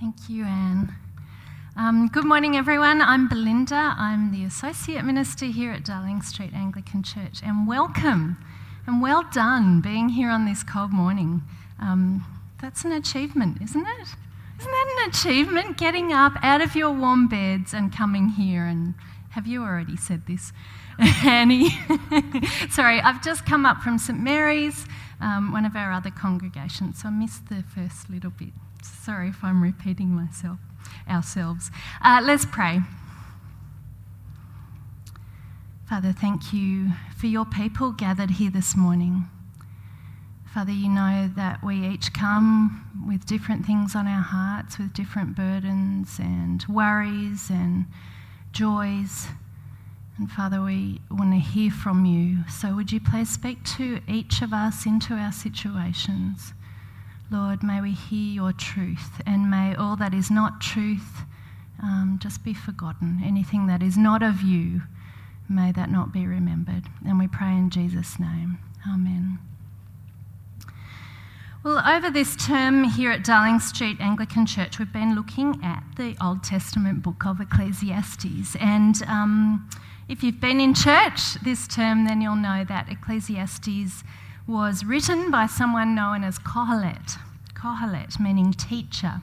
Thank you, Anne. Um, good morning, everyone. I'm Belinda. I'm the Associate Minister here at Darling Street Anglican Church, and welcome and well done being here on this cold morning. Um, that's an achievement, isn't it? Isn't that an achievement? Getting up out of your warm beds and coming here. And have you already said this, Annie? Sorry, I've just come up from St Mary's, um, one of our other congregations, so I missed the first little bit. Sorry if I'm repeating myself, ourselves. Uh, let's pray. Father, thank you for your people gathered here this morning. Father, you know that we each come with different things on our hearts, with different burdens and worries and joys. And Father, we want to hear from you. So would you please speak to each of us into our situations? Lord, may we hear your truth, and may all that is not truth um, just be forgotten. Anything that is not of you, may that not be remembered. And we pray in Jesus' name. Amen. Well, over this term here at Darling Street Anglican Church, we've been looking at the Old Testament book of Ecclesiastes. And um, if you've been in church this term, then you'll know that Ecclesiastes was written by someone known as Kohelet. Kohelet, meaning teacher.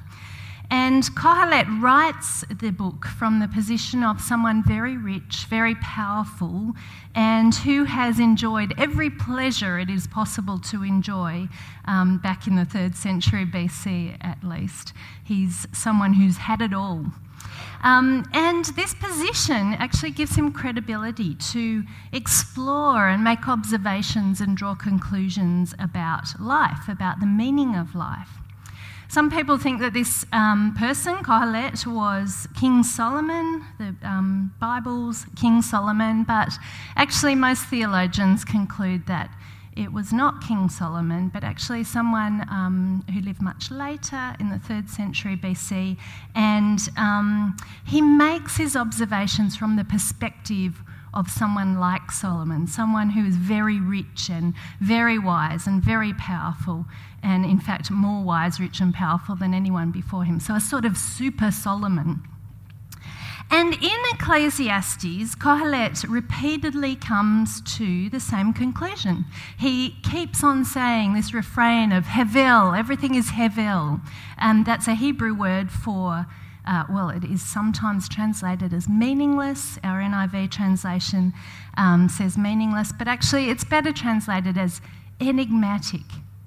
And Kohelet writes the book from the position of someone very rich, very powerful, and who has enjoyed every pleasure it is possible to enjoy um, back in the third century BC at least. He's someone who's had it all. Um, and this position actually gives him credibility to explore and make observations and draw conclusions about life, about the meaning of life. Some people think that this um, person, Kohelet, was King Solomon, the um, Bible's King Solomon, but actually, most theologians conclude that it was not King Solomon, but actually someone um, who lived much later in the third century BC. And um, he makes his observations from the perspective of someone like Solomon, someone who is very rich and very wise and very powerful, and in fact, more wise, rich, and powerful than anyone before him. So, a sort of super Solomon. And in Ecclesiastes, Kohelet repeatedly comes to the same conclusion. He keeps on saying this refrain of Hevel, everything is Hevel. And that's a Hebrew word for, uh, well, it is sometimes translated as meaningless. Our NIV translation um, says meaningless, but actually it's better translated as enigmatic.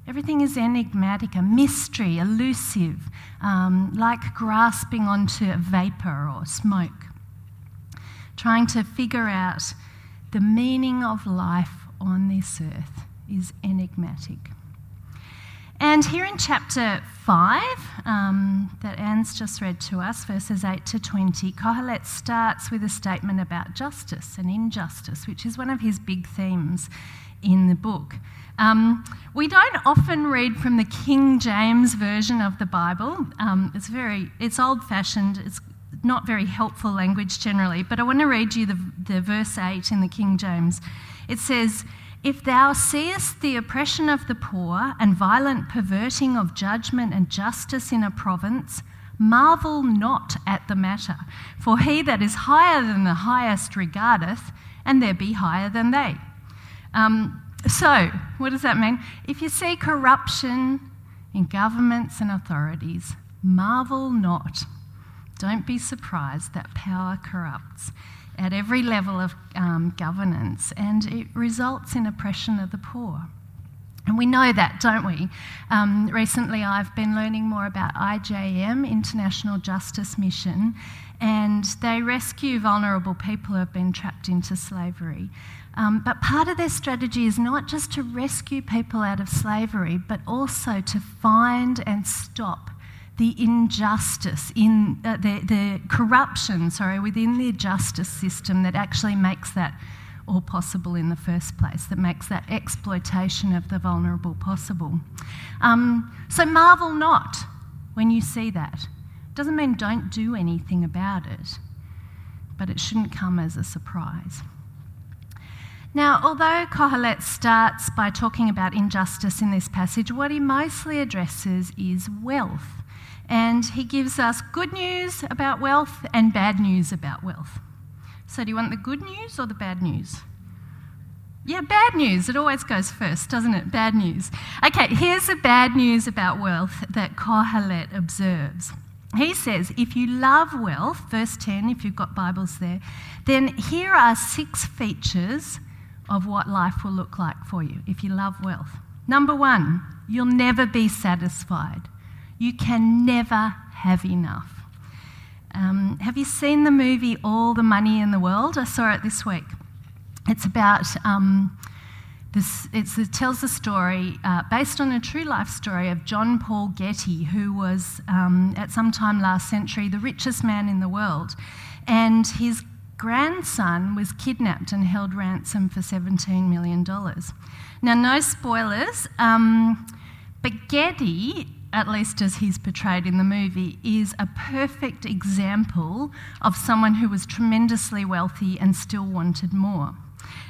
Everything is enigmatic, a mystery, elusive, um, like grasping onto vapor or smoke. Trying to figure out the meaning of life on this earth is enigmatic. And here in chapter 5, um, that Anne's just read to us, verses 8 to 20, Kohelet starts with a statement about justice and injustice, which is one of his big themes in the book. Um, we don't often read from the King James version of the Bible. Um, it's very, it's old-fashioned. It's not very helpful language generally. But I want to read you the, the verse eight in the King James. It says, "If thou seest the oppression of the poor and violent perverting of judgment and justice in a province." Marvel not at the matter, for he that is higher than the highest regardeth, and there be higher than they. Um, so, what does that mean? If you see corruption in governments and authorities, marvel not. Don't be surprised that power corrupts at every level of um, governance and it results in oppression of the poor. And we know that, don't we? Um, recently, I've been learning more about IJM, International Justice Mission, and they rescue vulnerable people who have been trapped into slavery. Um, but part of their strategy is not just to rescue people out of slavery, but also to find and stop the injustice in uh, the, the corruption, sorry, within the justice system that actually makes that all possible in the first place, that makes that exploitation of the vulnerable possible. Um, so marvel not when you see that. Doesn't mean don't do anything about it, but it shouldn't come as a surprise. Now, although Kohelet starts by talking about injustice in this passage, what he mostly addresses is wealth And he gives us good news about wealth and bad news about wealth. So, do you want the good news or the bad news? Yeah, bad news. It always goes first, doesn't it? Bad news. Okay, here's the bad news about wealth that Kohelet observes. He says, if you love wealth, verse 10, if you've got Bibles there, then here are six features of what life will look like for you if you love wealth. Number one, you'll never be satisfied. You can never have enough. Um, have you seen the movie All the Money in the World? I saw it this week. It's about um, this, it tells the story uh, based on a true life story of John Paul Getty, who was um, at some time last century the richest man in the world. And his grandson was kidnapped and held ransom for $17 million. Now, no spoilers, um, but Getty at least as he's portrayed in the movie, is a perfect example of someone who was tremendously wealthy and still wanted more.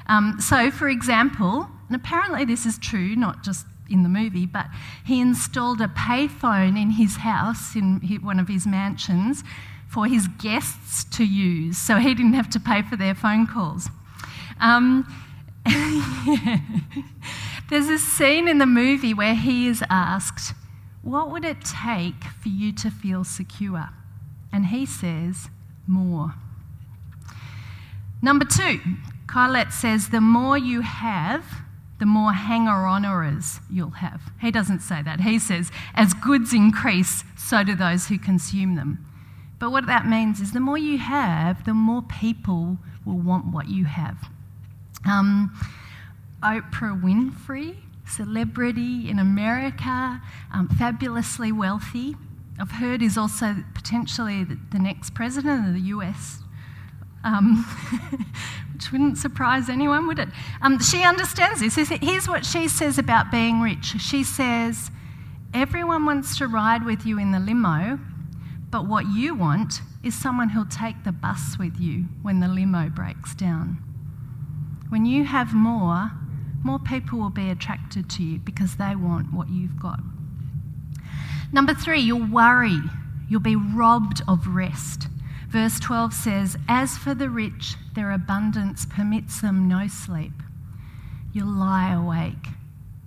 Um, so, for example, and apparently this is true, not just in the movie, but he installed a payphone in his house, in one of his mansions, for his guests to use, so he didn't have to pay for their phone calls. Um, There's a scene in the movie where he is asked, what would it take for you to feel secure? And he says, More. Number two, Kohelet says, The more you have, the more hanger oners you'll have. He doesn't say that. He says, As goods increase, so do those who consume them. But what that means is the more you have, the more people will want what you have. Um, Oprah Winfrey celebrity in America, um, fabulously wealthy. I've heard is also potentially the, the next president of the US, um, which wouldn't surprise anyone, would it? Um, she understands this. Here's what she says about being rich she says, Everyone wants to ride with you in the limo, but what you want is someone who'll take the bus with you when the limo breaks down. When you have more, more people will be attracted to you because they want what you've got. Number three, you'll worry. You'll be robbed of rest. Verse 12 says, As for the rich, their abundance permits them no sleep. You'll lie awake,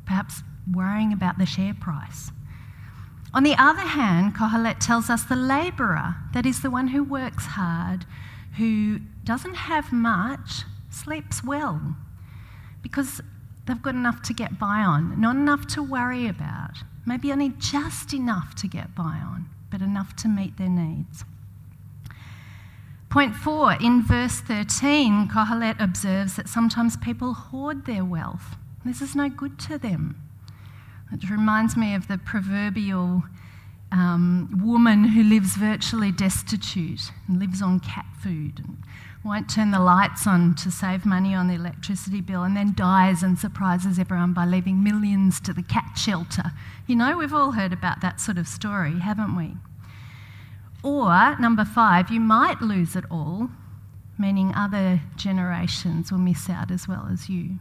perhaps worrying about the share price. On the other hand, Kohelet tells us the labourer, that is the one who works hard, who doesn't have much, sleeps well. Because They've got enough to get by on, not enough to worry about, maybe only just enough to get by on, but enough to meet their needs. Point four, in verse 13, Kohelet observes that sometimes people hoard their wealth. This is no good to them. It reminds me of the proverbial um, woman who lives virtually destitute and lives on cat food and won't turn the lights on to save money on the electricity bill, and then dies and surprises everyone by leaving millions to the cat shelter. You know, we've all heard about that sort of story, haven't we? Or, number five, you might lose it all, meaning other generations will miss out as well as you.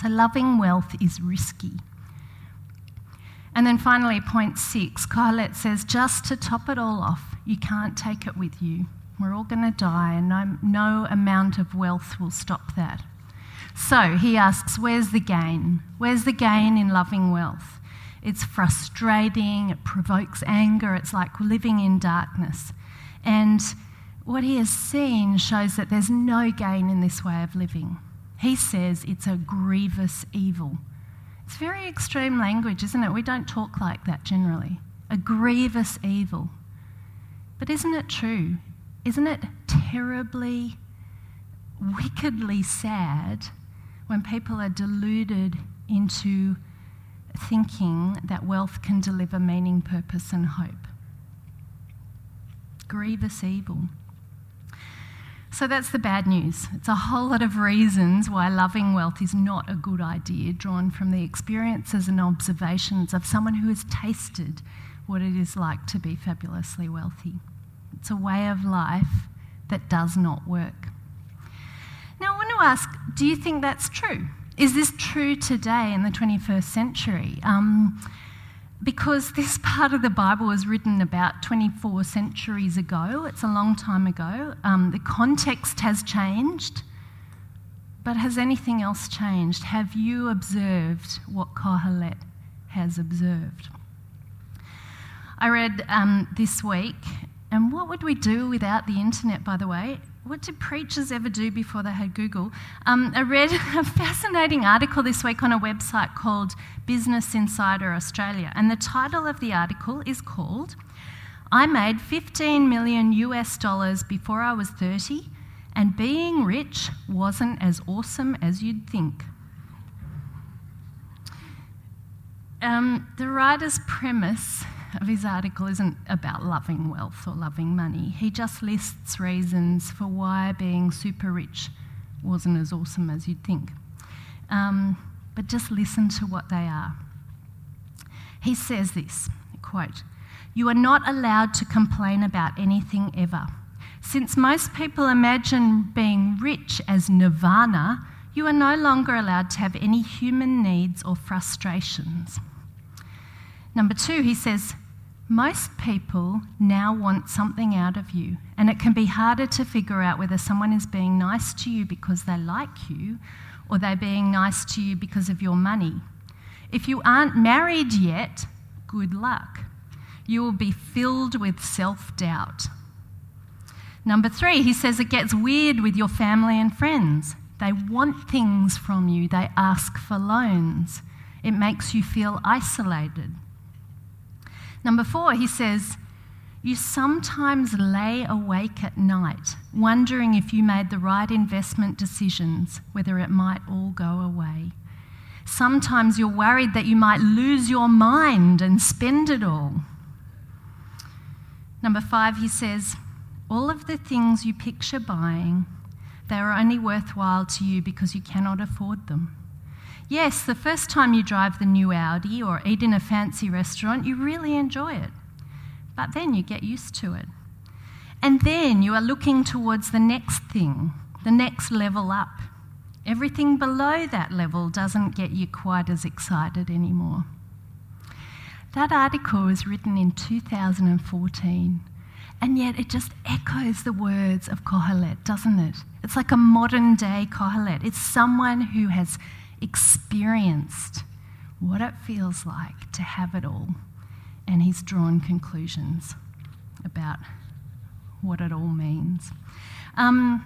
So, loving wealth is risky. And then finally, point six, Kohelet says, just to top it all off, you can't take it with you. We're all going to die, and no, no amount of wealth will stop that. So he asks, Where's the gain? Where's the gain in loving wealth? It's frustrating, it provokes anger, it's like living in darkness. And what he has seen shows that there's no gain in this way of living. He says it's a grievous evil. It's very extreme language, isn't it? We don't talk like that generally. A grievous evil. But isn't it true? Isn't it terribly, wickedly sad when people are deluded into thinking that wealth can deliver meaning, purpose, and hope? Grievous evil. So that's the bad news. It's a whole lot of reasons why loving wealth is not a good idea, drawn from the experiences and observations of someone who has tasted what it is like to be fabulously wealthy. It's a way of life that does not work. Now, I want to ask do you think that's true? Is this true today in the 21st century? Um, because this part of the Bible was written about 24 centuries ago, it's a long time ago, um, the context has changed. But has anything else changed? Have you observed what Kohelet has observed? I read um, this week, and what would we do without the internet, by the way? What did preachers ever do before they had Google? Um, I read a fascinating article this week on a website called Business Insider Australia, and the title of the article is called I made 15 million US dollars before I was 30, and being rich wasn't as awesome as you'd think. Um, the writer's premise of his article isn't about loving wealth or loving money. He just lists reasons for why being super rich wasn't as awesome as you'd think. Um, but just listen to what they are. He says this quote, You are not allowed to complain about anything ever. Since most people imagine being rich as nirvana, you are no longer allowed to have any human needs or frustrations. Number two, he says, most people now want something out of you, and it can be harder to figure out whether someone is being nice to you because they like you or they're being nice to you because of your money. If you aren't married yet, good luck. You will be filled with self doubt. Number three, he says it gets weird with your family and friends. They want things from you, they ask for loans. It makes you feel isolated. Number four, he says, You sometimes lay awake at night wondering if you made the right investment decisions, whether it might all go away. Sometimes you're worried that you might lose your mind and spend it all. Number five, he says, All of the things you picture buying, they are only worthwhile to you because you cannot afford them. Yes, the first time you drive the new Audi or eat in a fancy restaurant, you really enjoy it. But then you get used to it. And then you are looking towards the next thing, the next level up. Everything below that level doesn't get you quite as excited anymore. That article was written in 2014, and yet it just echoes the words of Kohelet, doesn't it? It's like a modern day Kohelet. It's someone who has experienced what it feels like to have it all, and he's drawn conclusions about what it all means. Um,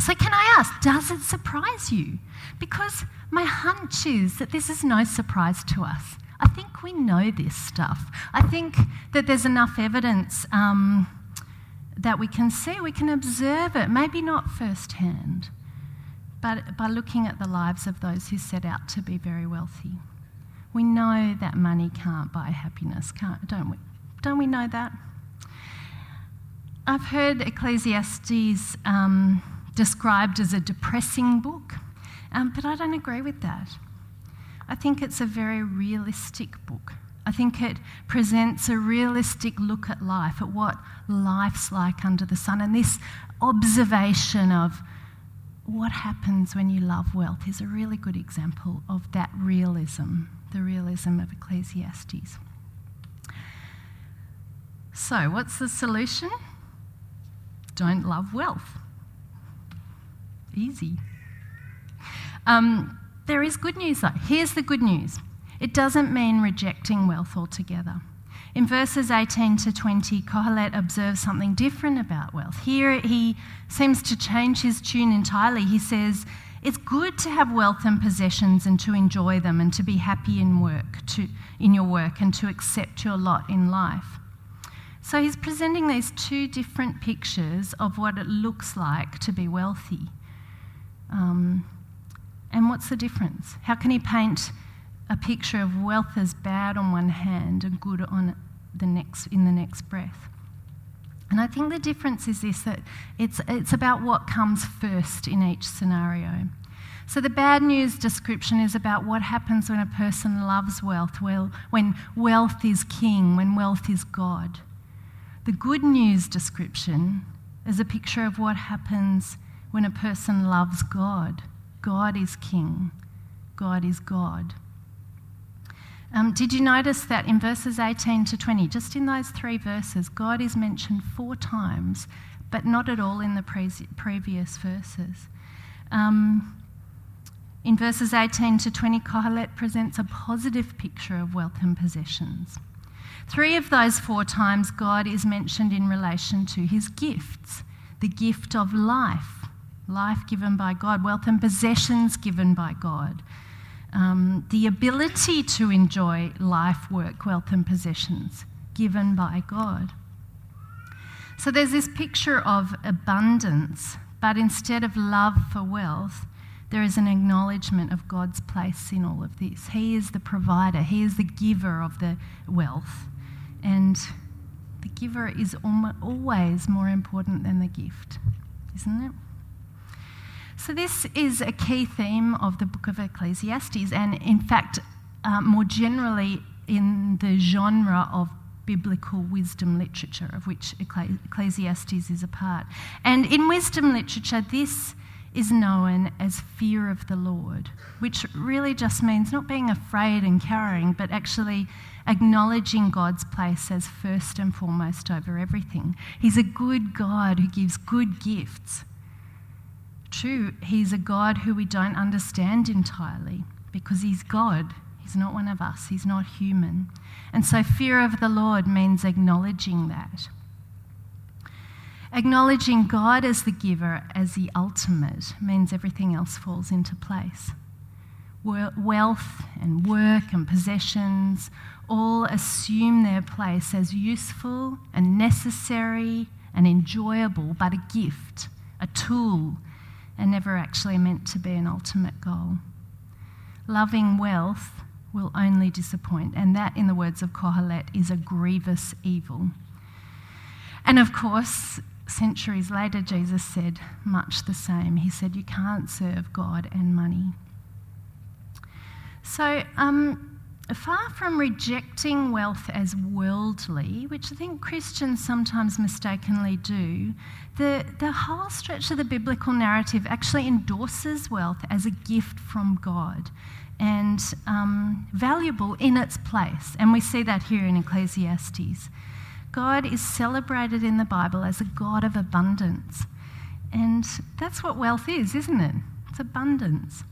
so, can I ask, does it surprise you? Because my hunch is that this is no surprise to us. I think we know this stuff. I think that there's enough evidence um, that we can see, we can observe it, maybe not firsthand but by looking at the lives of those who set out to be very wealthy. We know that money can't buy happiness, can't, don't we? Don't we know that? I've heard Ecclesiastes um, described as a depressing book, um, but I don't agree with that. I think it's a very realistic book. I think it presents a realistic look at life, at what life's like under the sun, and this observation of what happens when you love wealth is a really good example of that realism, the realism of Ecclesiastes. So, what's the solution? Don't love wealth. Easy. Um, there is good news though. Here's the good news it doesn't mean rejecting wealth altogether. In verses 18 to 20, Kohelet observes something different about wealth. Here he seems to change his tune entirely. He says, It's good to have wealth and possessions and to enjoy them and to be happy in work, to, in your work, and to accept your lot in life. So he's presenting these two different pictures of what it looks like to be wealthy. Um, and what's the difference? How can he paint a picture of wealth as bad on one hand and good on the next, in the next breath. And I think the difference is this that it's, it's about what comes first in each scenario. So, the bad news description is about what happens when a person loves wealth, well, when wealth is king, when wealth is God. The good news description is a picture of what happens when a person loves God. God is king, God is God. Um, did you notice that in verses 18 to 20, just in those three verses, God is mentioned four times, but not at all in the pre- previous verses? Um, in verses 18 to 20, Kohelet presents a positive picture of wealth and possessions. Three of those four times, God is mentioned in relation to his gifts the gift of life, life given by God, wealth and possessions given by God, um, the ability to enjoy life, work, wealth, and possessions given by God. So there's this picture of abundance, but instead of love for wealth, there is an acknowledgement of God's place in all of this. He is the provider, He is the giver of the wealth. And the giver is always more important than the gift, isn't it? So, this is a key theme of the book of Ecclesiastes, and in fact, uh, more generally in the genre of biblical wisdom literature, of which Ecclesiastes is a part. And in wisdom literature, this is known as fear of the Lord, which really just means not being afraid and cowering, but actually acknowledging God's place as first and foremost over everything. He's a good God who gives good gifts. True, He's a God who we don't understand entirely because He's God. He's not one of us, He's not human. And so, fear of the Lord means acknowledging that. Acknowledging God as the giver, as the ultimate, means everything else falls into place. Wealth and work and possessions all assume their place as useful and necessary and enjoyable, but a gift, a tool, and never actually meant to be an ultimate goal. Loving wealth will only disappoint, and that, in the words of Kohelet, is a grievous evil. And of course, centuries later, Jesus said much the same. He said, You can't serve God and money. So, um, far from rejecting wealth as worldly, which I think Christians sometimes mistakenly do, the, the whole stretch of the biblical narrative actually endorses wealth as a gift from God and um, valuable in its place. And we see that here in Ecclesiastes. God is celebrated in the Bible as a God of abundance. And that's what wealth is, isn't it? It's abundance.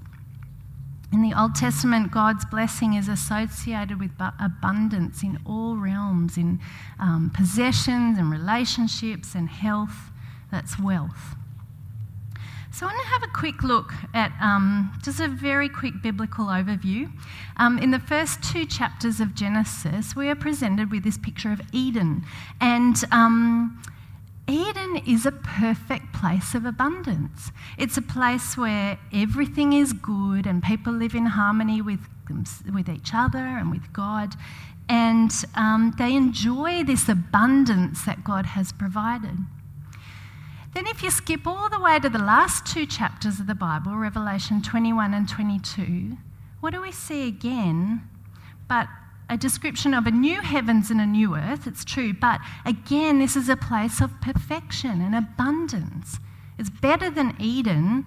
In the Old Testament, God's blessing is associated with abundance in all realms, in um, possessions and relationships and health. That's wealth. So, I want to have a quick look at um, just a very quick biblical overview. Um, in the first two chapters of Genesis, we are presented with this picture of Eden. And um, Eden is a perfect place of abundance. It's a place where everything is good and people live in harmony with, with each other and with God. And um, they enjoy this abundance that God has provided. Then, if you skip all the way to the last two chapters of the Bible, Revelation 21 and 22, what do we see again? But a description of a new heavens and a new earth, it's true, but again, this is a place of perfection and abundance. It's better than Eden.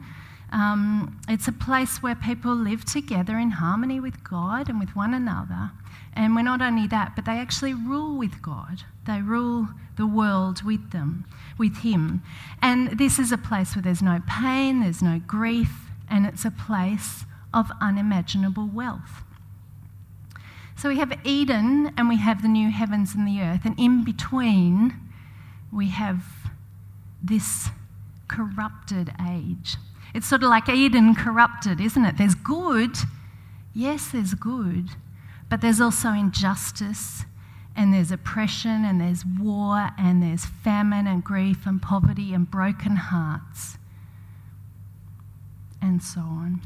Um, it's a place where people live together in harmony with God and with one another. And we're not only that, but they actually rule with God. They rule the world with them, with Him. And this is a place where there's no pain, there's no grief, and it's a place of unimaginable wealth. So we have Eden and we have the new heavens and the earth, and in between we have this corrupted age. It's sort of like Eden corrupted, isn't it? There's good, yes, there's good, but there's also injustice and there's oppression and there's war and there's famine and grief and poverty and broken hearts and so on.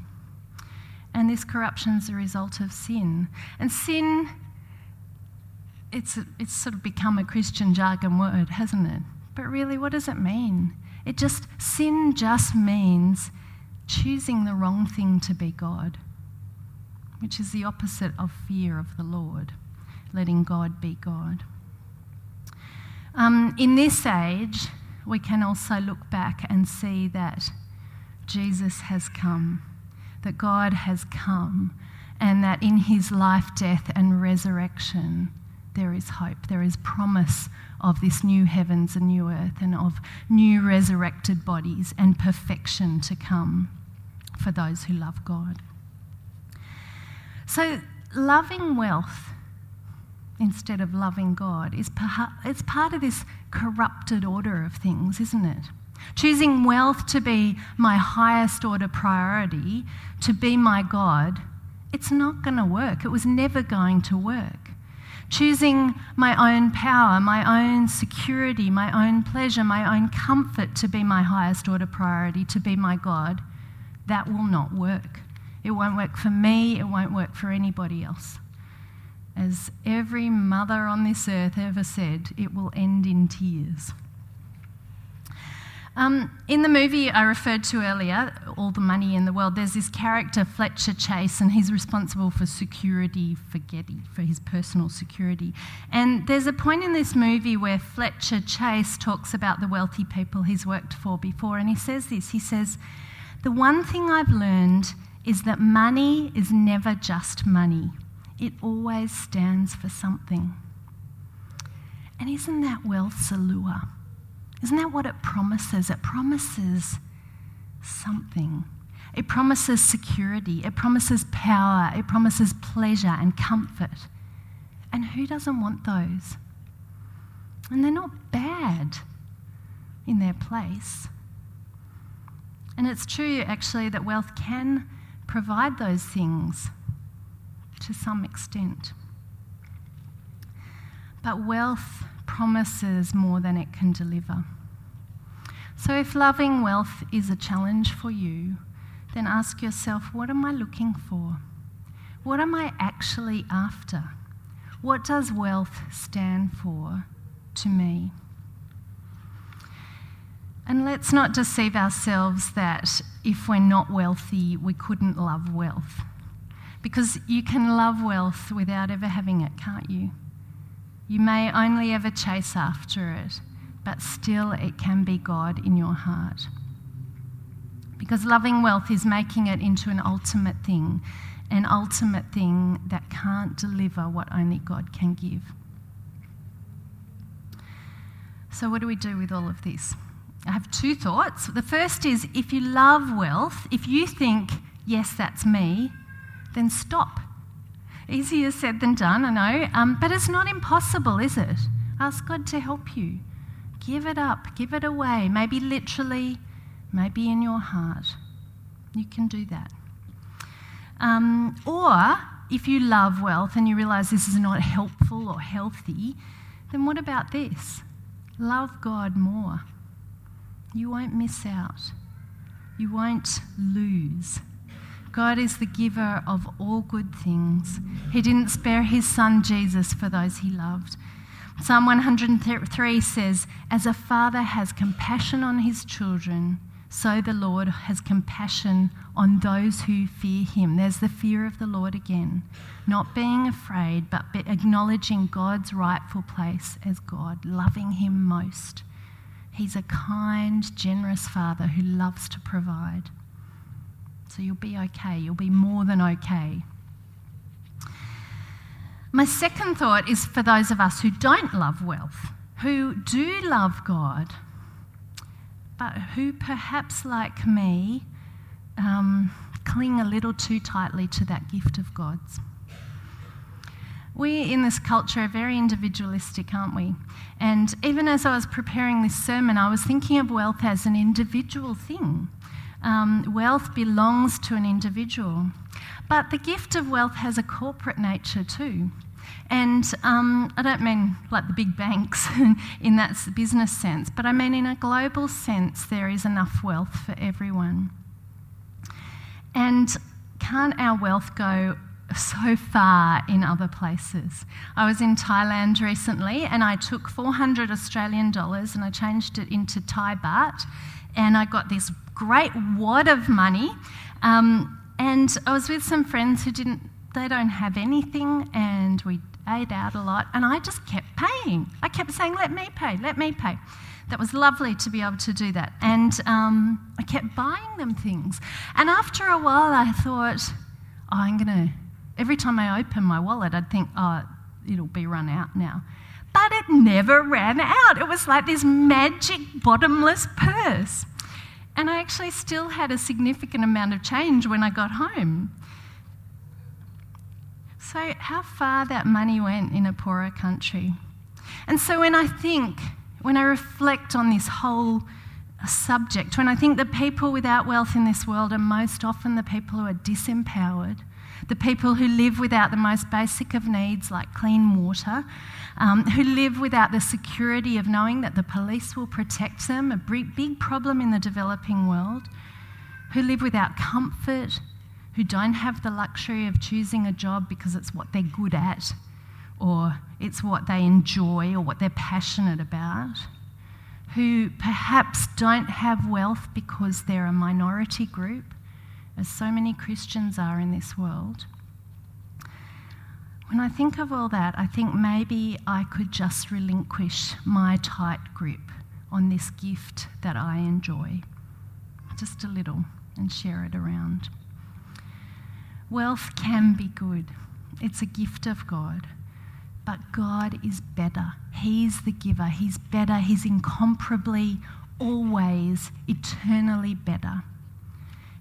And this corruption is a result of sin. And sin, it's, it's sort of become a Christian jargon word, hasn't it? But really, what does it mean? It just, sin just means choosing the wrong thing to be God, which is the opposite of fear of the Lord letting God be God. Um, in this age, we can also look back and see that Jesus has come, that God has come and that in his life, death, and resurrection, there is hope. There is promise of this new heavens and new earth and of new resurrected bodies and perfection to come for those who love God. So, loving wealth instead of loving God is it's part of this corrupted order of things, isn't it? Choosing wealth to be my highest order priority, to be my God, it's not going to work. It was never going to work. Choosing my own power, my own security, my own pleasure, my own comfort to be my highest order priority, to be my God, that will not work. It won't work for me, it won't work for anybody else. As every mother on this earth ever said, it will end in tears. Um, in the movie I referred to earlier, All the Money in the World, there's this character, Fletcher Chase, and he's responsible for security for Getty, for his personal security. And there's a point in this movie where Fletcher Chase talks about the wealthy people he's worked for before, and he says this He says, The one thing I've learned is that money is never just money, it always stands for something. And isn't that wealth's allure? Isn't that what it promises? It promises something. It promises security, it promises power, it promises pleasure and comfort. And who doesn't want those? And they're not bad in their place. And it's true, actually, that wealth can provide those things to some extent. But wealth promises more than it can deliver. So, if loving wealth is a challenge for you, then ask yourself what am I looking for? What am I actually after? What does wealth stand for to me? And let's not deceive ourselves that if we're not wealthy, we couldn't love wealth. Because you can love wealth without ever having it, can't you? You may only ever chase after it, but still it can be God in your heart. Because loving wealth is making it into an ultimate thing, an ultimate thing that can't deliver what only God can give. So, what do we do with all of this? I have two thoughts. The first is if you love wealth, if you think, yes, that's me, then stop Easier said than done, I know, um, but it's not impossible, is it? Ask God to help you. Give it up, give it away, maybe literally, maybe in your heart. You can do that. Um, or if you love wealth and you realize this is not helpful or healthy, then what about this? Love God more. You won't miss out. You won't lose. God is the giver of all good things. He didn't spare his son Jesus for those he loved. Psalm 103 says, As a father has compassion on his children, so the Lord has compassion on those who fear him. There's the fear of the Lord again. Not being afraid, but acknowledging God's rightful place as God, loving him most. He's a kind, generous father who loves to provide so you'll be okay. You'll be more than okay. My second thought is for those of us who don't love wealth, who do love God, but who perhaps, like me, um, cling a little too tightly to that gift of God's. We in this culture are very individualistic, aren't we? And even as I was preparing this sermon, I was thinking of wealth as an individual thing um, wealth belongs to an individual. But the gift of wealth has a corporate nature too. And um, I don't mean like the big banks in that business sense, but I mean in a global sense, there is enough wealth for everyone. And can't our wealth go so far in other places? I was in Thailand recently and I took 400 Australian dollars and I changed it into Thai baht and I got this great wad of money. Um, and I was with some friends who didn't, they don't have anything, and we ate out a lot, and I just kept paying. I kept saying, let me pay, let me pay. That was lovely to be able to do that. And um, I kept buying them things. And after a while, I thought, oh, I'm going to every time I open my wallet, I'd think, oh, it'll be run out now. But it never ran out. It was like this magic bottomless purse. And I actually still had a significant amount of change when I got home. So, how far that money went in a poorer country. And so, when I think, when I reflect on this whole subject, when I think the people without wealth in this world are most often the people who are disempowered, the people who live without the most basic of needs like clean water, um, who live without the security of knowing that the police will protect them, a big problem in the developing world, who live without comfort, who don't have the luxury of choosing a job because it's what they're good at or it's what they enjoy or what they're passionate about, who perhaps don't have wealth because they're a minority group, as so many Christians are in this world. When I think of all that, I think maybe I could just relinquish my tight grip on this gift that I enjoy, just a little, and share it around. Wealth can be good, it's a gift of God. But God is better. He's the giver. He's better. He's incomparably, always, eternally better.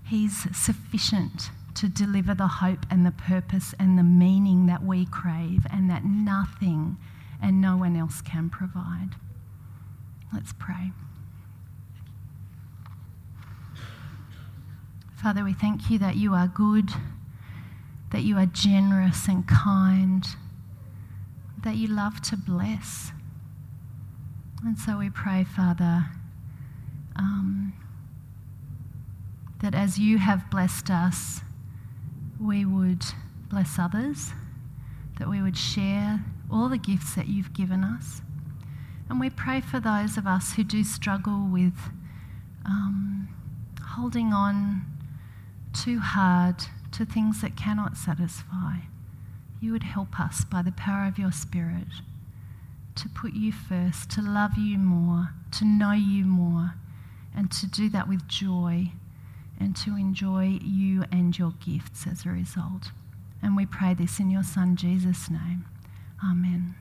He's sufficient to deliver the hope and the purpose and the meaning that we crave and that nothing and no one else can provide. Let's pray. Father, we thank you that you are good, that you are generous and kind, that you love to bless. And so we pray, Father. Um, that as you have blessed us, we would bless others, that we would share all the gifts that you've given us. And we pray for those of us who do struggle with um, holding on too hard to things that cannot satisfy. You would help us by the power of your Spirit to put you first, to love you more, to know you more, and to do that with joy and to enjoy you and your gifts as a result. And we pray this in your Son Jesus' name. Amen.